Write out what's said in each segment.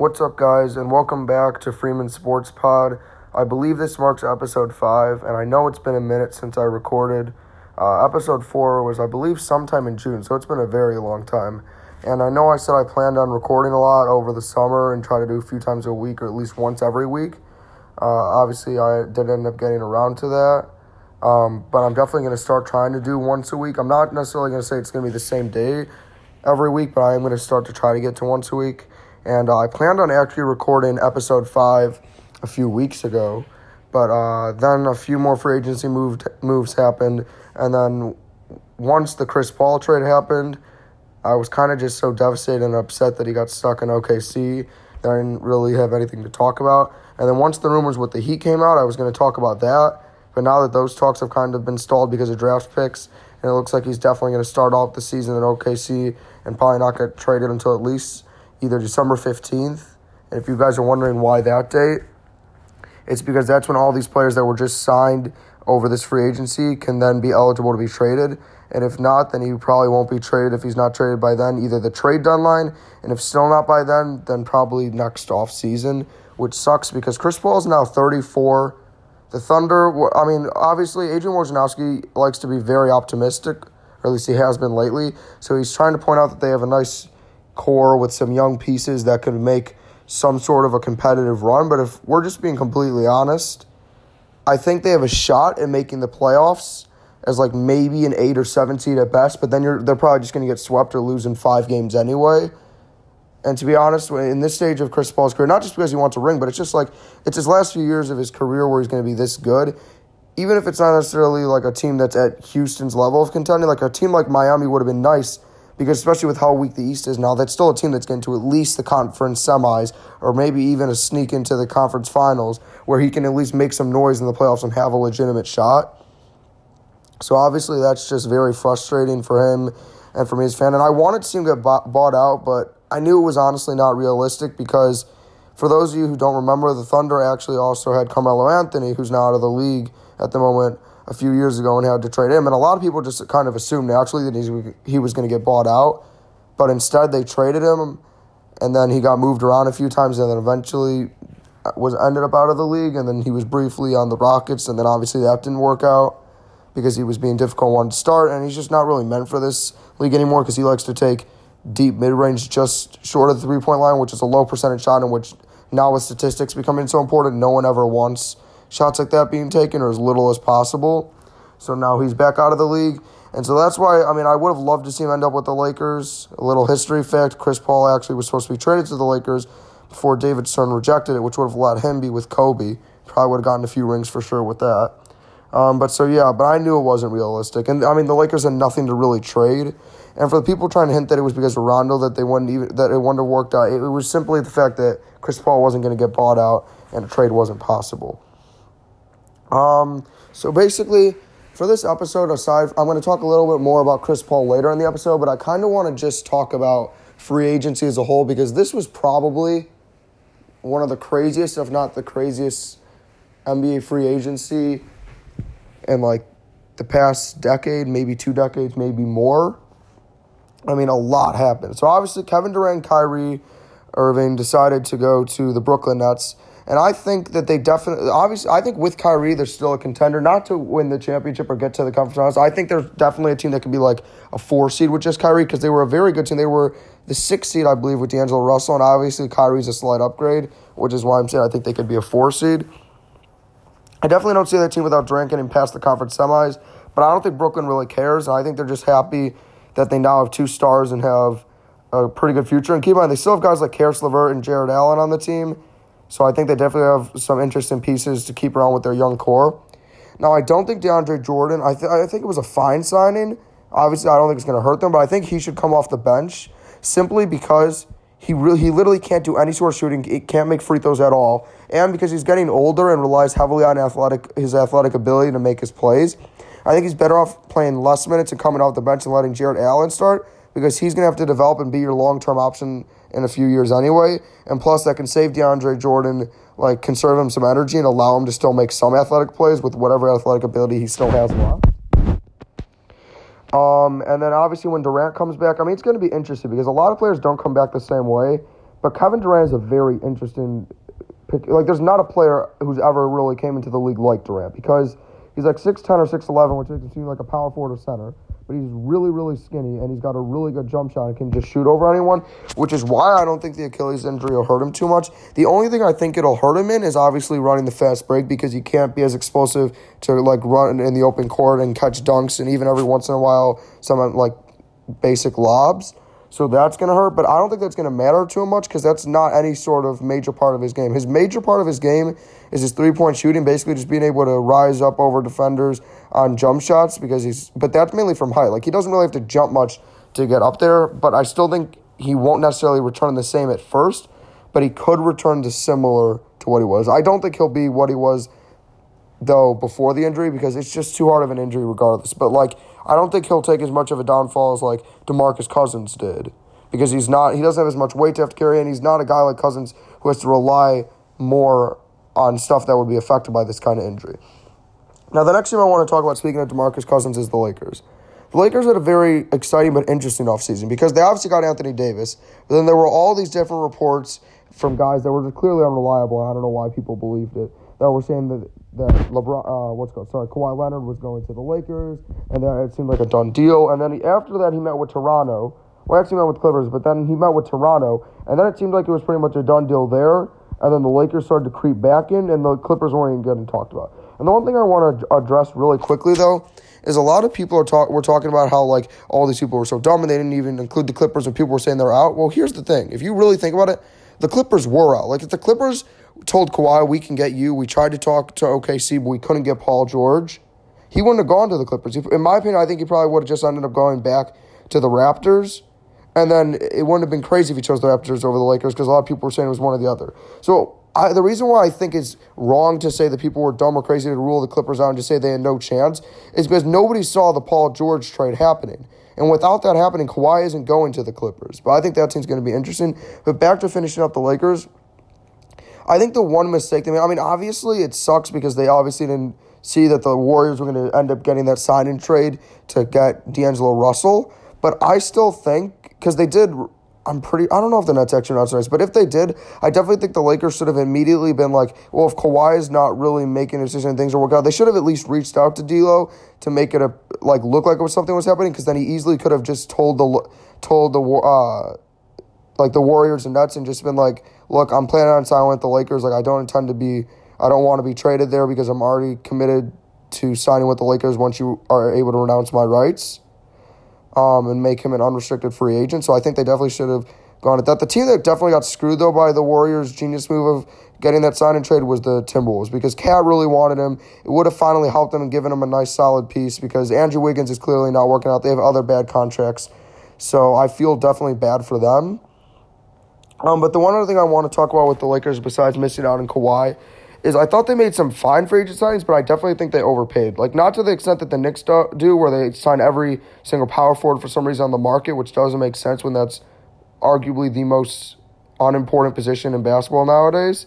What's up, guys, and welcome back to Freeman Sports Pod. I believe this marks episode five, and I know it's been a minute since I recorded. Uh, episode four was, I believe, sometime in June, so it's been a very long time. And I know I said I planned on recording a lot over the summer and try to do a few times a week or at least once every week. Uh, obviously, I did end up getting around to that. Um, but I'm definitely going to start trying to do once a week. I'm not necessarily going to say it's going to be the same day every week, but I am going to start to try to get to once a week. And uh, I planned on actually recording episode five a few weeks ago, but uh, then a few more free agency moved moves happened, and then once the Chris Paul trade happened, I was kind of just so devastated and upset that he got stuck in OKC that I didn't really have anything to talk about. And then once the rumors with the Heat came out, I was going to talk about that. But now that those talks have kind of been stalled because of draft picks, and it looks like he's definitely going to start off the season in OKC and probably not get traded until at least either December 15th. And if you guys are wondering why that date, it's because that's when all these players that were just signed over this free agency can then be eligible to be traded. And if not, then he probably won't be traded if he's not traded by then, either the trade deadline, and if still not by then, then probably next off season, which sucks because Chris Paul is now 34. The Thunder, I mean, obviously, Adrian Wojnarowski likes to be very optimistic, or at least he has been lately. So he's trying to point out that they have a nice core with some young pieces that could make some sort of a competitive run. But if we're just being completely honest, I think they have a shot at making the playoffs as like maybe an eight or seven seed at best, but then you're they're probably just going to get swept or lose in five games anyway. And to be honest, in this stage of Chris Paul's career, not just because he wants a ring, but it's just like it's his last few years of his career where he's going to be this good. Even if it's not necessarily like a team that's at Houston's level of contending, like a team like Miami would have been nice because especially with how weak the East is now, that's still a team that's getting to at least the conference semis or maybe even a sneak into the conference finals where he can at least make some noise in the playoffs and have a legitimate shot. So obviously that's just very frustrating for him and for me as a fan. And I wanted to see him get bought out, but I knew it was honestly not realistic because for those of you who don't remember, the Thunder actually also had Carmelo Anthony, who's now out of the league at the moment, a few years ago and had to trade him. And a lot of people just kind of assumed naturally that he was going to get bought out, but instead they traded him, and then he got moved around a few times, and then eventually uh, was ended up out of the league, and then he was briefly on the Rockets, and then obviously that didn't work out because he was being difficult one to start, and he's just not really meant for this league anymore because he likes to take deep mid range just short of the three point line, which is a low percentage shot, in which now with statistics becoming so important, no one ever wants shots like that being taken or as little as possible. So now he's back out of the league. And so that's why, I mean, I would have loved to see him end up with the Lakers. A little history fact Chris Paul actually was supposed to be traded to the Lakers before David Stern rejected it, which would have let him be with Kobe. Probably would have gotten a few rings for sure with that. Um, but so, yeah, but I knew it wasn't realistic. And I mean, the Lakers had nothing to really trade. And for the people trying to hint that it was because of Rondo that they wouldn't even that it wouldn't have worked out, it, was simply the fact that Chris Paul wasn't going to get bought out and a trade wasn't possible. Um, so basically, for this episode, aside, I'm going to talk a little bit more about Chris Paul later in the episode, but I kind of want to just talk about free agency as a whole because this was probably one of the craziest, if not the craziest, NBA free agency in like the past decade, maybe two decades, maybe more. I mean, a lot happened. So obviously, Kevin Durant, Kyrie Irving decided to go to the Brooklyn Nets. And I think that they definitely, obviously, I think with Kyrie, they're still a contender, not to win the championship or get to the conference finals. I think they're definitely a team that could be like a four seed with just Kyrie because they were a very good team. They were the sixth seed, I believe, with D'Angelo Russell. And obviously, Kyrie's a slight upgrade, which is why I'm saying I think they could be a four seed. I definitely don't see that team without Durant getting past the conference semis, but I don't think Brooklyn really cares. And I think they're just happy that they now have two stars and have a pretty good future. And keep in mind, they still have guys like Caris LeVert and Jarrett Allen on the team. So I think they definitely have some interesting pieces to keep around with their young core. Now, I don't think DeAndre Jordan, I, th- I think it was a fine signing. Obviously, I don't think it's going to hurt them, but I think he should come off the bench simply because he really, he literally can't do any sort of shooting. He can't make free throws at all, and because he's getting older and relies heavily on athletic his athletic ability to make his plays. I think he's better off playing less minutes and coming off the bench and letting Jarrett Allen start because he's going to have to develop and be your long term option in a few years anyway. And plus, that can save DeAndre Jordan, like conserve him some energy and allow him to still make some athletic plays with whatever athletic ability he still has left. Um, and then obviously when Durant comes back, I mean, it's going to be interesting because a lot of players don't come back the same way. But Kevin Durant is a very interesting pick. Like, there's not a player who's ever really came into the league like Durant because he's like 6'10 or 6'11, which makes him seem like a power forward or center but he's really, really skinny and he's got a really good jump shot and can just shoot over anyone, which is why I don't think the Achilles injury will hurt him too much. The only thing I think it'll hurt him in is obviously running the fast break because he can't be as explosive to like run in the open court and catch dunks and even every once in a while some like basic lobs. So that's going to hurt, but I don't think that's going to matter too much because that's not any sort of major part of his game. His major part of his game is his three point shooting, basically just being able to rise up over defenders on jump shots because he's, but that's mainly from height. Like he doesn't really have to jump much to get up there, but I still think he won't necessarily return the same at first, but he could return to similar to what he was. I don't think he'll be what he was though before the injury because it's just too hard of an injury regardless. But like I don't think he'll take as much of a downfall as like DeMarcus Cousins did because he's not he doesn't have as much weight to have to carry and he's not a guy like Cousins who has to rely more on stuff that would be affected by this kind of injury. Now the next team I want to talk about speaking of DeMarcus Cousins is the Lakers. The Lakers had a very exciting but interesting offseason because they obviously got Anthony Davis, but then there were all these different reports from guys that were just clearly unreliable, and I don't know why people believed it, that were saying that that LeBron, uh, what's called, sorry, Kawhi Leonard was going to the Lakers, and then it seemed like a done deal. And then he, after that, he met with Toronto. Well, actually, met with Clippers, but then he met with Toronto, and then it seemed like it was pretty much a done deal there. And then the Lakers started to creep back in, and the Clippers weren't even getting talked about. And the one thing I want to address really quickly, though, is a lot of people are talk we're talking about how like all these people were so dumb and they didn't even include the Clippers, and people were saying they're out. Well, here's the thing: if you really think about it, the Clippers were out. Like if the Clippers told Kawhi, we can get you. We tried to talk to OKC, but we couldn't get Paul George. He wouldn't have gone to the Clippers. In my opinion, I think he probably would have just ended up going back to the Raptors. And then it wouldn't have been crazy if he chose the Raptors over the Lakers because a lot of people were saying it was one or the other. So I, the reason why I think it's wrong to say that people were dumb or crazy to rule the Clippers out and just say they had no chance is because nobody saw the Paul George trade happening. And without that happening, Kawhi isn't going to the Clippers. But I think that team's going to be interesting. But back to finishing up the Lakers. I think the one mistake they made, I mean, obviously it sucks because they obviously didn't see that the Warriors were going to end up getting that sign and trade to get D'Angelo Russell. But I still think, because they did, I'm pretty, I don't know if the Nets actually so nice, but if they did, I definitely think the Lakers should have immediately been like, well, if Kawhi is not really making a decision and things are working out, they should have at least reached out to D'Lo to make it a, like, look like it was something was happening, because then he easily could have just told the, told the, uh, like the Warriors and Nets and just been like, look, I'm planning on signing with the Lakers. Like, I don't intend to be, I don't want to be traded there because I'm already committed to signing with the Lakers once you are able to renounce my rights um, and make him an unrestricted free agent. So I think they definitely should have gone at that. The team that definitely got screwed, though, by the Warriors' genius move of getting that sign and trade was the Timberwolves because KAT really wanted him. It would have finally helped him and given him a nice solid piece because Andrew Wiggins is clearly not working out. They have other bad contracts. So I feel definitely bad for them. Um, but the one other thing I want to talk about with the Lakers, besides missing out on Kawhi, is I thought they made some fine free agent signings, but I definitely think they overpaid. Like not to the extent that the Knicks do, where they sign every single power forward for some reason on the market, which doesn't make sense when that's arguably the most unimportant position in basketball nowadays.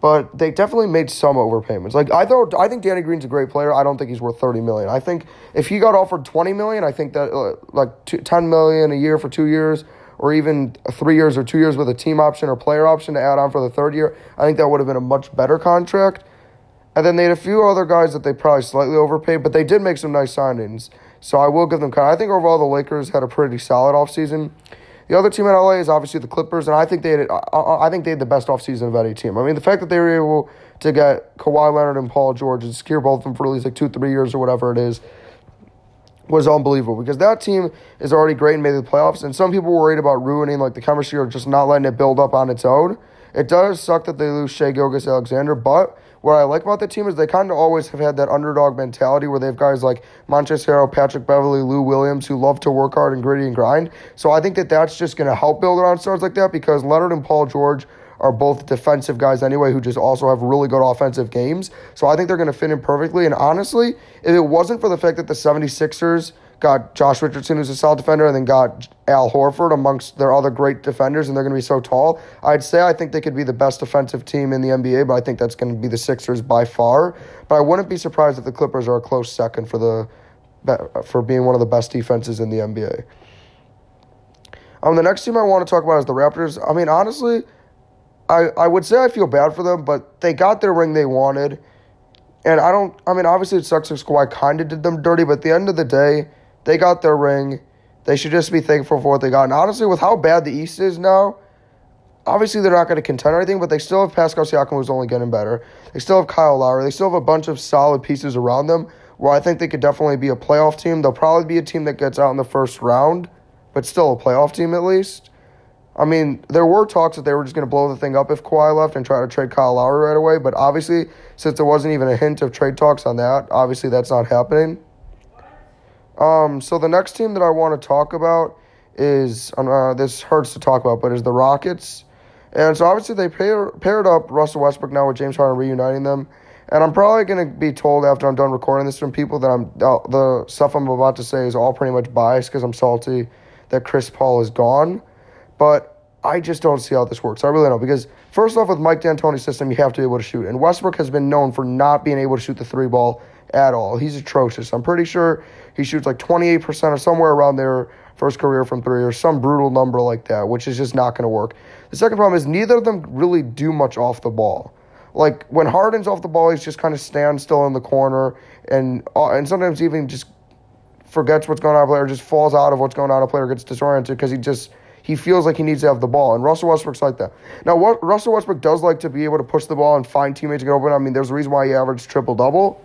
But they definitely made some overpayments. Like I thought, I think Danny Green's a great player. I don't think he's worth thirty million. I think if he got offered twenty million, I think that uh, like two, ten million a year for two years or even three years or two years with a team option or player option to add on for the third year, I think that would have been a much better contract. And then they had a few other guys that they probably slightly overpaid, but they did make some nice signings. So I will give them credit. I think overall the Lakers had a pretty solid offseason. The other team in LA is obviously the Clippers, and I think they had uh, uh, uh, I think they had the best offseason of any team. I mean, the fact that they were able to get Kawhi Leonard and Paul George and secure both of them for at least like two, three years or whatever it is was unbelievable because that team is already great and made the playoffs. And some people were worried about ruining like the chemistry or just not letting it build up on its own. It does suck that they lose Shai Gilgeous-Alexander, but what I like about the team is they kind of always have had that underdog mentality where they have guys like Harrell, Patrick Beverley, Lou Williams who love to work hard and gritty and grind. So I think that that's just going to help build around stars like that because Leonard and Paul George are both defensive guys anyway who just also have really good offensive games. So I think they're going to fit in perfectly. And honestly, if it wasn't for the fact that the 76ers got Josh Richardson, who's a solid defender, and then got Al Horford amongst their other great defenders, and they're going to be so tall. I'd say I think they could be the best defensive team in the NBA, but I think that's going to be the Sixers by far. But I wouldn't be surprised if the Clippers are a close second for the for being one of the best defenses in the NBA. Um, the next team I want to talk about is the Raptors. I mean, honestly, I, I would say I feel bad for them, but they got their ring they wanted. And I don't, I mean, obviously it sucks because Kawhi kind of did them dirty, but at the end of the day, they got their ring. They should just be thankful for what they got. And honestly, with how bad the East is now, obviously they're not going to contend or anything, but they still have Pascal Siakam who's only getting better. They still have Kyle Lowry. They still have a bunch of solid pieces around them where I think they could definitely be a playoff team. They'll probably be a team that gets out in the first round, but still a playoff team at least. I mean, there were talks that they were just going to blow the thing up if Kawhi left and try to trade Kyle Lowry right away, but obviously, since there wasn't even a hint of trade talks on that, obviously that's not happening. Um, so the next team that I want to talk about is uh, this hurts to talk about, but is the Rockets. And so obviously they pair, paired up Russell Westbrook now with James Harden reuniting them. And I'm probably going to be told after I'm done recording this from people that I'm uh, the stuff I'm about to say is all pretty much biased because I'm salty that Chris Paul is gone. But I just don't see how this works. I really don't because first off, with Mike D'Antoni's system, you have to be able to shoot, and Westbrook has been known for not being able to shoot the three ball at all. He's atrocious. I'm pretty sure he shoots like 28% or somewhere around there first career from three or some brutal number like that, which is just not going to work. The second problem is neither of them really do much off the ball. Like when Harden's off the ball, he's just kind of stands still in the corner and uh, and sometimes even just forgets what's going on. A player just falls out of what's going on. A player gets disoriented because he just he feels like he needs to have the ball. And Russell Westbrook's like that. Now, what Russell Westbrook does like to be able to push the ball and find teammates to get open. I mean, there's a reason why he averaged triple double.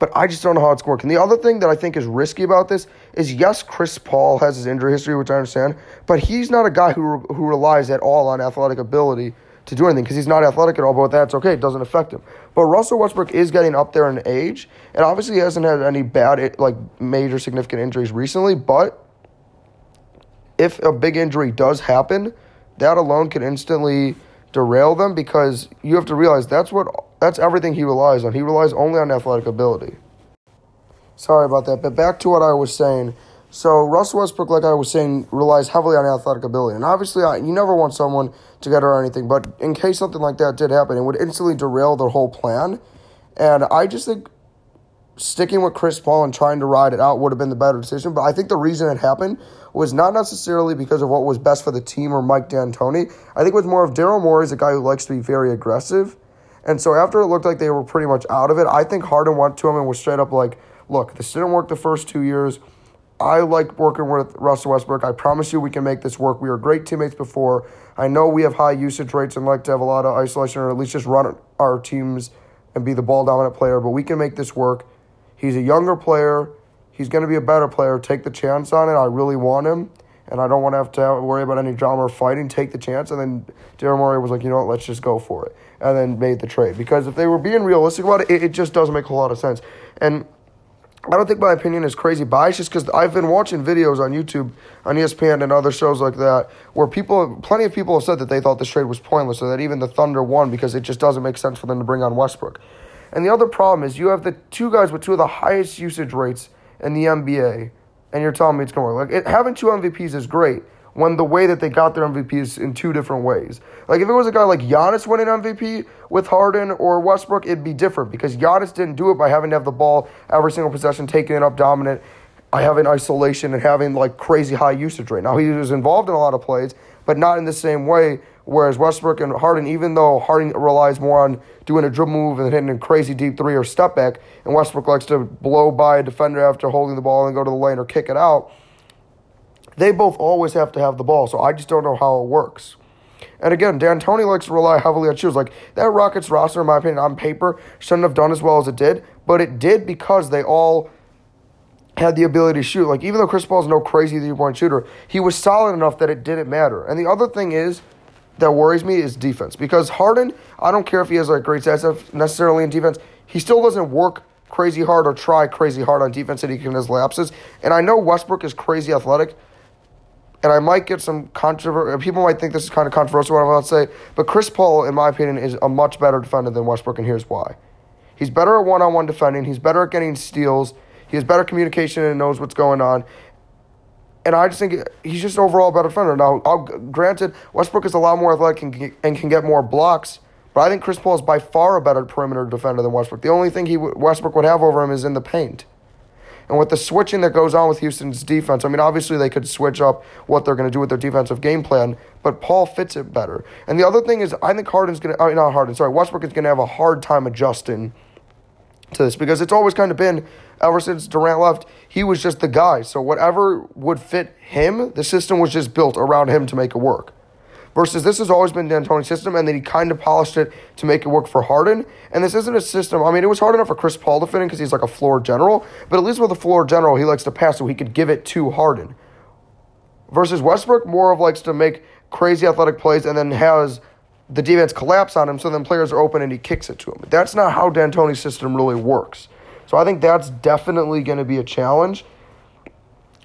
But I just don't know how it's working. The other thing that I think is risky about this is yes, Chris Paul has his injury history, which I understand, but he's not a guy who who relies at all on athletic ability to do anything because he's not athletic at all. But that's okay; it doesn't affect him. But Russell Westbrook is getting up there in age, and obviously he hasn't had any bad like major significant injuries recently. But if a big injury does happen, that alone can instantly derail them because you have to realize that's what that's everything he relies on. He relies only on athletic ability. Sorry about that, but back to what I was saying. So Russell Westbrook, like I was saying, relies heavily on athletic ability, and obviously, I, you never want someone to get hurt or anything. But in case something like that did happen, it would instantly derail their whole plan. And I just think sticking with Chris Paul and trying to ride it out would have been the better decision. But I think the reason it happened was not necessarily because of what was best for the team or Mike D'Antoni. I think it was more of Daryl Morey is a guy who likes to be very aggressive. And so after it looked like they were pretty much out of it, I think Harden went to him and was straight up like, look, this didn't work the first two years. I like working with Russell Westbrook. I promise you we can make this work. We were great teammates before. I know we have high usage rates and like to have a lot of isolation or at least just run our teams and be the ball dominant player, but we can make this work. He's a younger player. He's going to be a better player. Take the chance on it. I really want him, and I don't want to have to worry about any drama or fighting. Take the chance. And then Daryl Morey was like, you know what, let's just go for it. And then made the trade. Because if they were being realistic about it, it, it just doesn't make a whole lot of sense. And I don't think my opinion is crazy biased just because I've been watching videos on YouTube, on ESPN, and other shows like that where people, plenty of people have said that they thought this trade was pointless or that even the Thunder won because it just doesn't make sense for them to bring on Westbrook. And the other problem is you have the two guys with two of the highest usage rates in the NBA, and you're telling me it's going to work. Like it, having two MVPs is great when the way that they got their MVPs in two different ways. Like if it was a guy like Giannis winning MVP with Harden or Westbrook, it'd be different because Giannis didn't do it by having to have the ball every single possession, taking it up dominant, I having isolation, and having like crazy high usage rate. Now he was involved in a lot of plays, but not in the same way Whereas Westbrook and Harden, even though Harden relies more on doing a dribble move and hitting a crazy deep three or step back, and Westbrook likes to blow by a defender after holding the ball and go to the lane or kick it out, they both always have to have the ball. So I just don't know how it works. And again, D'Antoni likes to rely heavily on shoes. Like that Rockets roster, in my opinion, on paper, shouldn't have done as well as it did, but it did because they all had the ability to shoot. Like even though Chris Paul's no crazy three point shooter, he was solid enough that it didn't matter. And the other thing is that worries me is defense because Harden, I don't care if he has like great stats necessarily in defense, he still doesn't work crazy hard or try crazy hard on defense and he can his lapses. And I know Westbrook is crazy athletic, and I might get some controversy. Uh, people might think this is kind of controversial what I'm about to say, but Chris Paul, in my opinion, is a much better defender than Westbrook, and here's why. He's better at one-on-one defending. He's better at getting steals. He has better communication and knows what's going on. And I just think he's just overall better defender. Now, I'll, granted, Westbrook is a lot more athletic and, and can get more blocks, but I think Chris Paul is by far a better perimeter defender than Westbrook. The only thing he Westbrook would have over him is in the paint. And with the switching that goes on with Houston's defense, I mean, obviously they could switch up what they're going to do with their defensive game plan, but Paul fits it better. And the other thing is, I think Harden's going to, not Harden, sorry, Westbrook is going to have a hard time adjusting to this because it's always kind of been ever since Durant left, he was just the guy. So whatever would fit him, the system was just built around him to make it work. Versus this has always been D'Antoni's system, and then he kind of polished it to make it work for Harden. And this isn't a system. I mean, it was hard enough for Chris Paul to fit in because he's like a floor general, but at least with a floor general, he likes to pass so he could give it to Harden. Versus Westbrook, more of likes to make crazy athletic plays and then has the defense collapse on him, so then players are open and he kicks it to him. That's not how D'Antoni's system really works. So I think that's definitely going to be a challenge.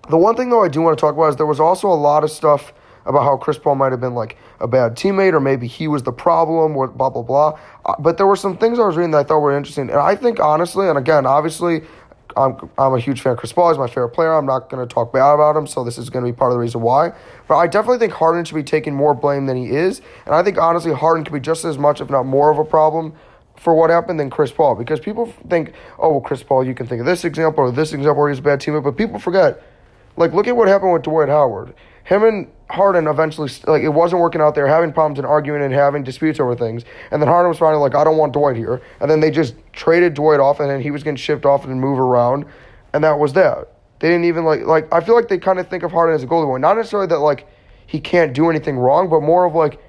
The one thing though I do want to talk about is there was also a lot of stuff about how Chris Paul might have been like a bad teammate or maybe he was the problem or blah blah blah. Uh, but there were some things I was reading that I thought were interesting, and I think honestly, and again, obviously, I'm I'm a huge fan of Chris Paul. He's my favorite player. I'm not going to talk bad about him, so this is going to be part of the reason why. But I definitely think Harden should be taking more blame than he is, and I think honestly Harden could be just as much, if not more, of a problem for what happened than Chris Paul because people think, oh, well, Chris Paul, you can think of this example or this example where he's a bad teammate, but people forget. Like, look at what happened with Dwight Howard. Him and Harden eventually, like, it wasn't working out. They were having problems and arguing and having disputes over things. And then Harden was finally like, I don't want Dwight here. And then they just traded Dwight off, and then he was getting shipped off and move around. And that was that. They didn't even, like, like I feel like they kind of think of Harden as a golden boy. Not necessarily that, like, he can't do anything wrong, but more of, like,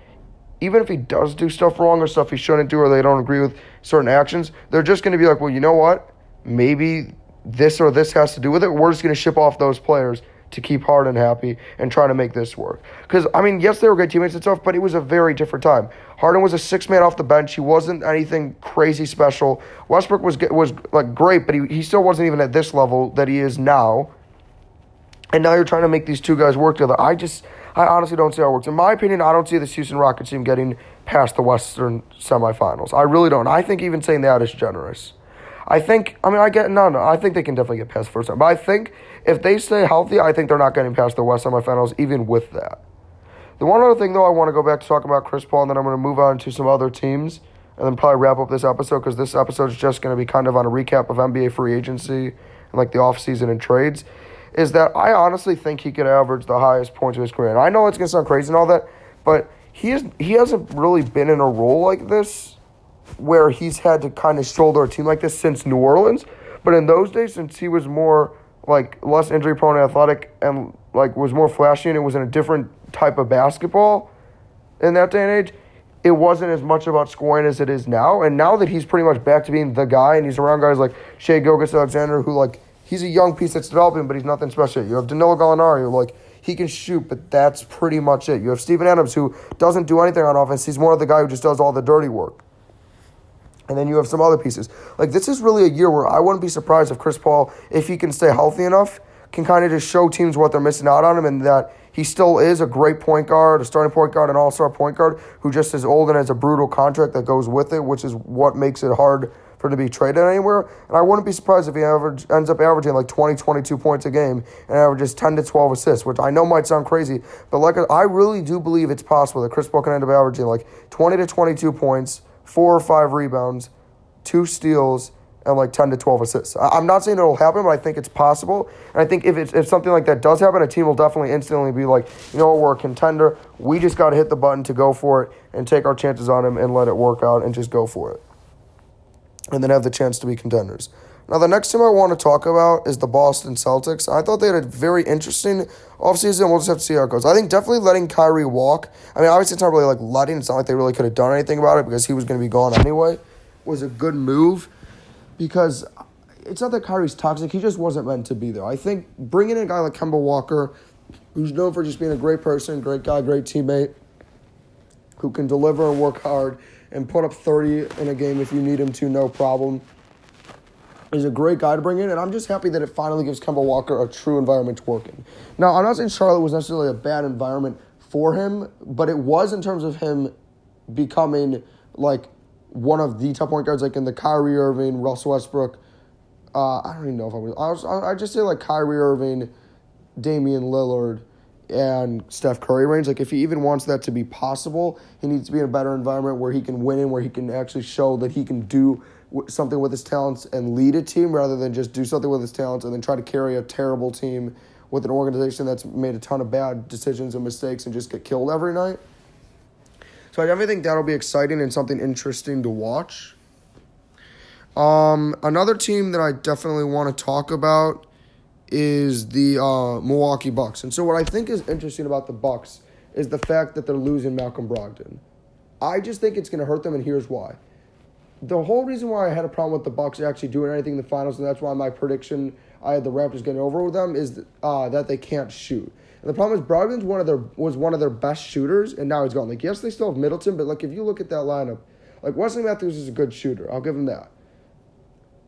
even if he does do stuff wrong or stuff he shouldn't do or they don't agree with certain actions, they're just going to be like, well, you know what? Maybe this or this has to do with it. We're just going to ship off those players to keep Harden happy and try to make this work. Because, I mean, yes, they were good teammates and stuff, but it was a very different time. Harden was a six man off the bench. He wasn't anything crazy special. Westbrook was was like great, but he, he still wasn't even at this level that he is now. And now you're trying to make these two guys work together. I just, I honestly don't see how it works. In my opinion, I don't see this Houston Rockets team getting past the Western semifinals. I really don't. I think even saying that is generous. I think, I mean, I get, no, no, I think they can definitely get past first time. But I think if they stay healthy, I think they're not getting past the West semifinals, even with that. The one other thing, though, I want to go back to talk about Chris Paul, and then I'm going to move on to some other teams, and then probably wrap up this episode because this episode is just going to be kind of on a recap of NBA free agency and like the offseason and trades is that I honestly think he could average the highest points of his career. And I know it's gonna sound crazy and all that, but he is he hasn't really been in a role like this where he's had to kind of shoulder a team like this since New Orleans. But in those days, since he was more like less injury prone, athletic, and like was more flashy, and it was in a different type of basketball in that day and age, it wasn't as much about scoring as it is now. And now that he's pretty much back to being the guy, and he's around guys like Shai Gilgeous-Alexander, who like he's a young piece that's developing, but he's nothing special. You have Danilo Gallinari, like he can shoot, but that's pretty much it. You have Steven Adams, who doesn't do anything on offense. He's more of the guy who just does all the dirty work. And then you have some other pieces. Like this is really a year where I wouldn't be surprised if Chris Paul, if he can stay healthy enough, can kind of just show teams what they're missing out on him, and that he still is a great point guard, a starting point guard, an all-star point guard who just is old and has a brutal contract that goes with it, which is what makes it hard for him to be traded anywhere. And I wouldn't be surprised if he average, ends up averaging like 20, 22 points a game and averages 10 to 12 assists, which I know might sound crazy, but like I really do believe it's possible that Chris Paul can end up averaging like 20 to 22 points, four or five rebounds, two steals, and like 10 to 12 assists. I'm not saying it'll happen, but I think it's possible. And I think if, it's, if something like that does happen, a team will definitely instantly be like, you know what, we're a contender. We just got to hit the button to go for it and take our chances on him and let it work out and just go for it and then have the chance to be contenders. Now, the next team I want to talk about is the Boston Celtics. I thought they had a very interesting offseason. We'll just have to see how it goes. I think definitely letting Kyrie walk. I mean, obviously, it's not really like letting. It's not like they really could have done anything about it because he was going to be gone anyway. Was a good move because it's not that Kyrie's toxic. He just wasn't meant to be there. I think bringing in a guy like Kemba Walker, who's known for just being a great person, great guy, great teammate, who can deliver and work hard and put up 30 in a game if you need him to, no problem. He's a great guy to bring in, and I'm just happy that it finally gives Kemba Walker a true environment to work in. Now, I'm not saying Charlotte was necessarily a bad environment for him, but it was in terms of him becoming like one of the top point guards, like in the Kyrie Irving, Russell Westbrook. Uh, I don't even know if I was. I was. I just say like Kyrie Irving, Damian Lillard, and Steph Curry range. Like if he even wants that to be possible, he needs to be in a better environment where he can win and where he can actually show that he can do something with his talents and lead a team rather than just do something with his talents and then try to carry a terrible team with an organization that's made a ton of bad decisions and mistakes and just get killed every night. So I definitely think that'll be exciting and something interesting to watch. Um, another team that I definitely want to talk about is the uh, Milwaukee Bucks. And so what I think is interesting about the Bucks is the fact that they're losing Malcolm Brogdon. I just think it's going to hurt them, and here's why. The whole reason why I had a problem with the Bucks actually doing anything in the finals, and that's why my prediction I had the Raptors getting over with them, is uh, that they can't shoot. And the problem is Brogdon's one of their was one of their best shooters, and now he's gone. Like yes, they still have Middleton, but like if you look at that lineup, like Wesley Matthews is a good shooter. I'll give him that.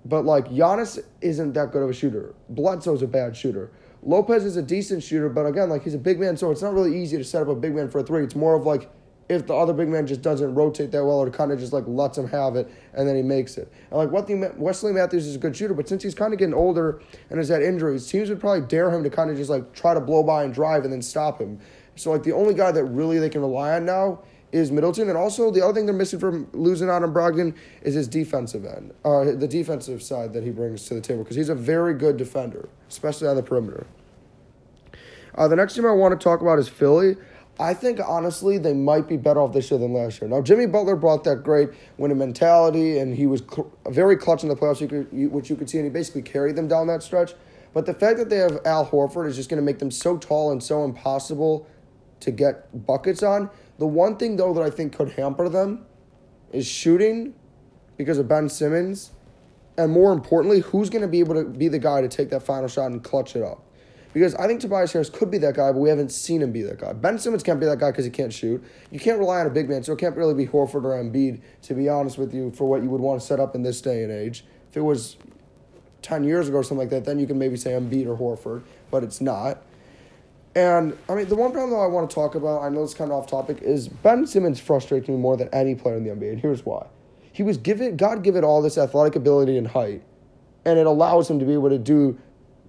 But like Giannis isn't that good of a shooter. Bledsoe's a bad shooter. Lopez is a decent shooter, but again, like he's a big man, so it's not really easy to set up a big man for a three. It's more of like if the other big man just doesn't rotate that well or kind of just like lets him have it and then he makes it. And like the, Wesley Matthews is a good shooter, but since he's kind of getting older and has had injuries, teams would probably dare him to kind of just like try to blow by and drive and then stop him. So like the only guy that really they can rely on now is Middleton, and also the other thing they're missing from losing out on Brogdon is his defensive end, uh, the defensive side that he brings to the table because he's a very good defender, especially on the perimeter. Uh, the next team I want to talk about is Philly. I think honestly they might be better off this year than last year. Now Jimmy Butler brought that great winning mentality, and he was cl- very clutch in the playoffs, you could, you, which you could see, and he basically carried them down that stretch. But the fact that they have Al Horford is just going to make them so tall and so impossible to get buckets on. The one thing though that I think could hamper them is shooting because of Ben Simmons, and more importantly, who's going to be able to be the guy to take that final shot and clutch it up. Because I think Tobias Harris could be that guy, but we haven't seen him be that guy. Ben Simmons can't be that guy because he can't shoot. You can't rely on a big man, so it can't really be Horford or Embiid, to be honest with you, for what you would want to set up in this day and age. If it was 10 years ago or something like that, then you can maybe say Embiid or Horford, but it's not. And, I mean, the one problem that I want to talk about, I know it's kind of off topic, is Ben Simmons frustrates me more than any player in the NBA, and here's why. He was given, God given all this athletic ability and height, and it allows him to be able to do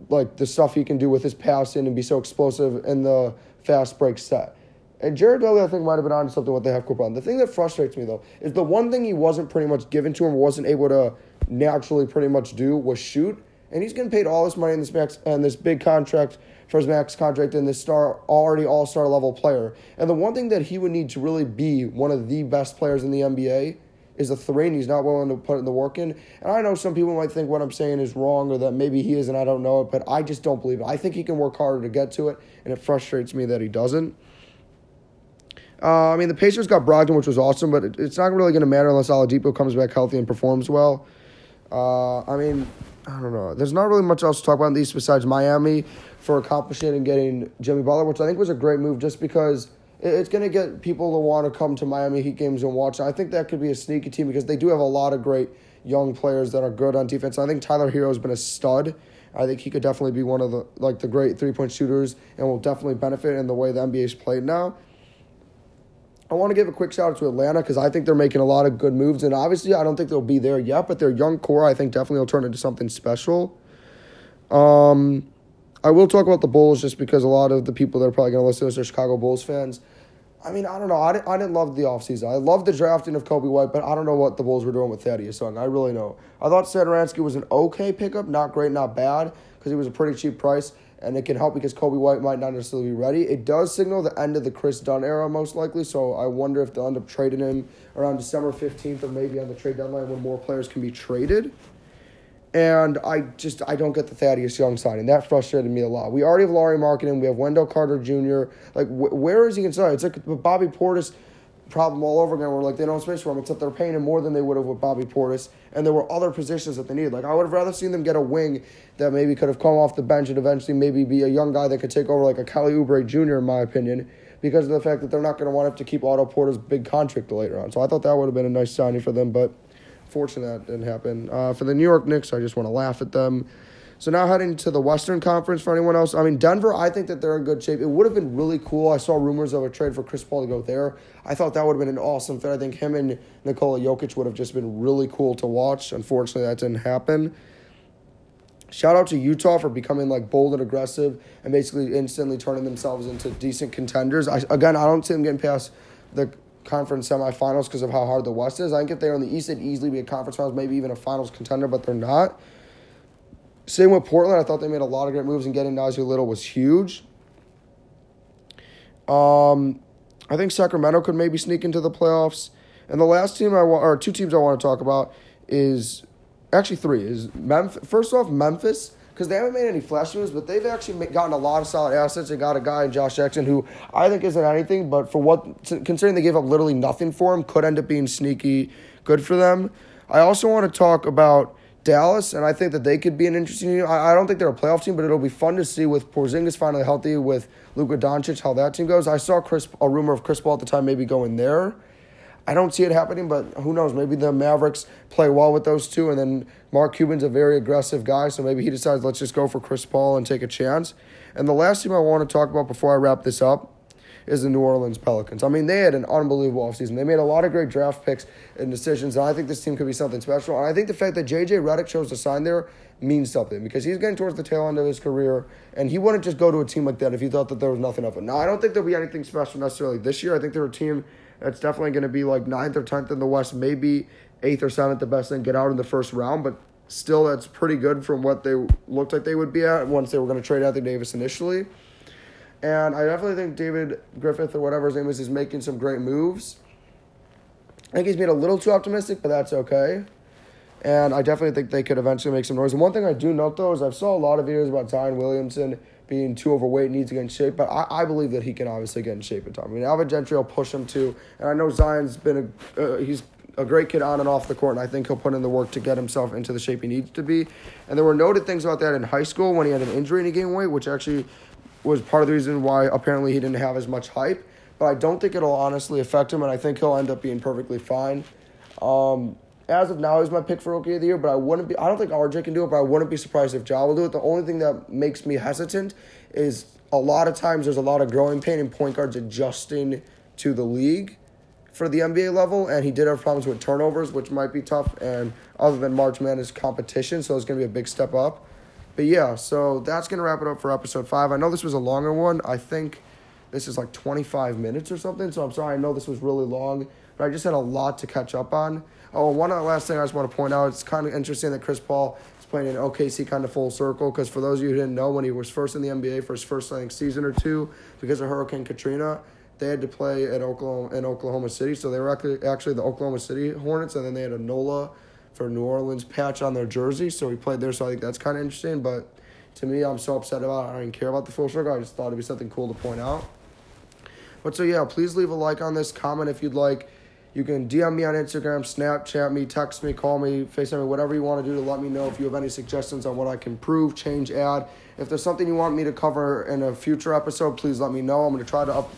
like the stuff he can do with his passing and be so explosive in the fast break set. And Jared Dudley, I think, might have been on something with the half court problem. The thing that frustrates me though is the one thing he wasn't pretty much given to him, wasn't able to naturally pretty much do was shoot. And he's getting paid all this money in this max and this big contract for his max contract and this star already all star level player. And the one thing that he would need to really be one of the best players in the NBA is a three and he's not willing to put in the work in. And I know some people might think what I'm saying is wrong or that maybe he is and I don't know it, but I just don't believe it. I think he can work harder to get to it, and it frustrates me that he doesn't. Uh, I mean, the Pacers got Brogdon, which was awesome, but it, it's not really going to matter unless Oladipo comes back healthy and performs well. Uh, I mean, I don't know. There's not really much else to talk about in these besides Miami for accomplishing and getting Jimmy Butler, which I think was a great move just because it's going to get people to want to come to Miami Heat games and watch. I think that could be a sneaky team because they do have a lot of great young players that are good on defense. I think Tyler Herro has been a stud. I think he could definitely be one of the like the great three point shooters and will definitely benefit in the way the NBA is played now. I want to give a quick shout out to Atlanta because I think they're making a lot of good moves, and obviously I don't think they'll be there yet, but their young core I think definitely will turn into something special. Um, I will talk about the Bulls just because a lot of the people that are probably going to listen to this are Chicago Bulls fans. I mean, I don't know. I didn't, I didn't love the offseason. I loved the drafting of Coby White, but I don't know what the Bulls were doing with Thaddeus Young. I really know. I thought Satoransky was an okay pickup, not great, not bad, because he was a pretty cheap price, and it can help because Coby White might not necessarily be ready. It does signal the end of the Kris Dunn era, most likely, so I wonder if they'll end up trading him around December 15th or maybe on the trade deadline when more players can be traded. And I just I don't get the Thaddeus Young signing. That frustrated me a lot. We already have Lauri Markkanen. We have Wendell Carter Jr. Like wh- where is he going to sign? It's like Bobby Portis problem all over again. Where like they don't space for him, except they're paying him more than they would have with Bobby Portis. And there were other positions that they needed. Like I would have rather seen them get a wing that maybe could have come off the bench and eventually maybe be a young guy that could take over like a Kelly Oubre Jr. in my opinion. Because of the fact that they're not going to want to keep Otto Porter's big contract later on. So I thought that would have been a nice signing for them. But Fortunately, that didn't happen. Uh, for the New York Knicks, I just want to laugh at them. So now heading to the Western Conference for anyone else. I mean, Denver, I think that they're in good shape. It would have been really cool. I saw rumors of a trade for Chris Paul to go there. I thought that would have been an awesome fit. I think him and Nikola Jokic would have just been really cool to watch. Unfortunately, that didn't happen. Shout out to Utah for becoming like bold and aggressive and basically instantly turning themselves into decent contenders. I, again, I don't see them getting past the conference semifinals because of how hard the West is. I think if they were in the East, they'd easily be a conference finals, maybe even a finals contender, but they're not. Same with Portland. I thought they made a lot of great moves, and getting Nassir Little was huge. Um, I think Sacramento could maybe sneak into the playoffs. And the last team I want, or two teams I want to talk about is actually three. Is Memphis. First off, Memphis because they haven't made any flash moves, but they've actually gotten a lot of solid assets. They got a guy in Josh Jackson who I think isn't anything, but for what considering they gave up literally nothing for him, could end up being sneaky good for them. I also want to talk about Dallas, and I think that they could be an interesting team. I, I don't think they're a playoff team, but it'll be fun to see with Porzingis finally healthy, with Luka Doncic, how that team goes. I saw Chris a rumor of Chris Paul at the time maybe going there. I don't see it happening, but who knows? Maybe the Mavericks play well with those two, and then Mark Cuban's a very aggressive guy, so maybe he decides let's just go for Chris Paul and take a chance. And the last team I want to talk about before I wrap this up is the New Orleans Pelicans. I mean, they had an unbelievable offseason. They made a lot of great draft picks and decisions, and I think this team could be something special. And I think the fact that JJ Redick chose to sign there means something because he's getting towards the tail end of his career, and he wouldn't just go to a team like that if he thought that there was nothing of it. Now, I don't think there'll be anything special necessarily this year. I think they're a team that's definitely going to be like ninth or tenth in the West, maybe eighth or seventh, the best thing, get out in the first round. But still, that's pretty good from what they looked like they would be at once they were going to trade Anthony Davis initially. And I definitely think David Griffith or whatever his name is is making some great moves. I think he's being a little too optimistic, but that's okay. And I definitely think they could eventually make some noise. And one thing I do note though is I've saw a lot of videos about Zion Williamson being too overweight, needs to get in shape. But I, I believe that he can obviously get in shape in time. I mean, Alvin Gentry will push him too, and I know Zion's been a uh, he's a great kid on and off the court, and I think he'll put in the work to get himself into the shape he needs to be. And there were noted things about that in high school when he had an injury and he gained weight, which actually was part of the reason why apparently he didn't have as much hype. But I don't think it'll honestly affect him, and I think he'll end up being perfectly fine. Um, as of now, he's my pick for rookie of the year, but I wouldn't be. I don't think RJ can do it, but I wouldn't be surprised if Ja will do it. The only thing that makes me hesitant is a lot of times there's a lot of growing pain in point guards adjusting to the league for the NBA level, and he did have problems with turnovers, which might be tough. And other than March Madness competition, so it's going to be a big step up. But yeah, so that's going to wrap it up for episode five. I know this was a longer one. I think this is like 25 minutes or something, so I'm sorry. I know this was really long, but I just had a lot to catch up on. Oh, one last thing I just want to point out. It's kind of interesting that Chris Paul is playing in OKC kind of full circle because for those of you who didn't know, when he was first in the NBA for his first I season or two because of Hurricane Katrina, they had to play at Oklahoma in Oklahoma City. So they were actually actually the Oklahoma City Hornets, and then they had a NOLA for New Orleans patch on their jersey. So he played there. So I think that's kind of interesting. But to me, I'm so upset about it. I didn't care about the full circle. I just thought it'd be something cool to point out. But so yeah, please leave a like on this, comment if you'd like. You can DM me on Instagram, Snapchat me, text me, call me, FaceTime me, whatever you want to do to let me know if you have any suggestions on what I can improve, change, add. If there's something you want me to cover in a future episode, please let me know. I'm going to try to up,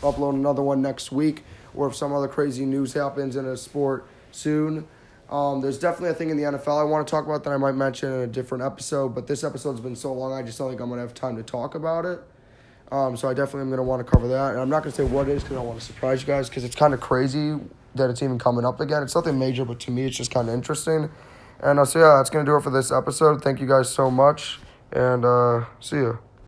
upload another one next week, or if some other crazy news happens in a sport soon. Um, there's definitely a thing in the NFL I want to talk about that I might mention in a different episode, but this episode's been so long, I just don't think I'm going to have time to talk about it. Um, so I definitely am going to want to cover that. And I'm not going to say what it is because I want to surprise you guys because it's kind of crazy that it's even coming up again. It's nothing major, but to me, it's just kind of interesting. And uh, so, yeah, that's going to do it for this episode. Thank you guys so much. And uh, see you.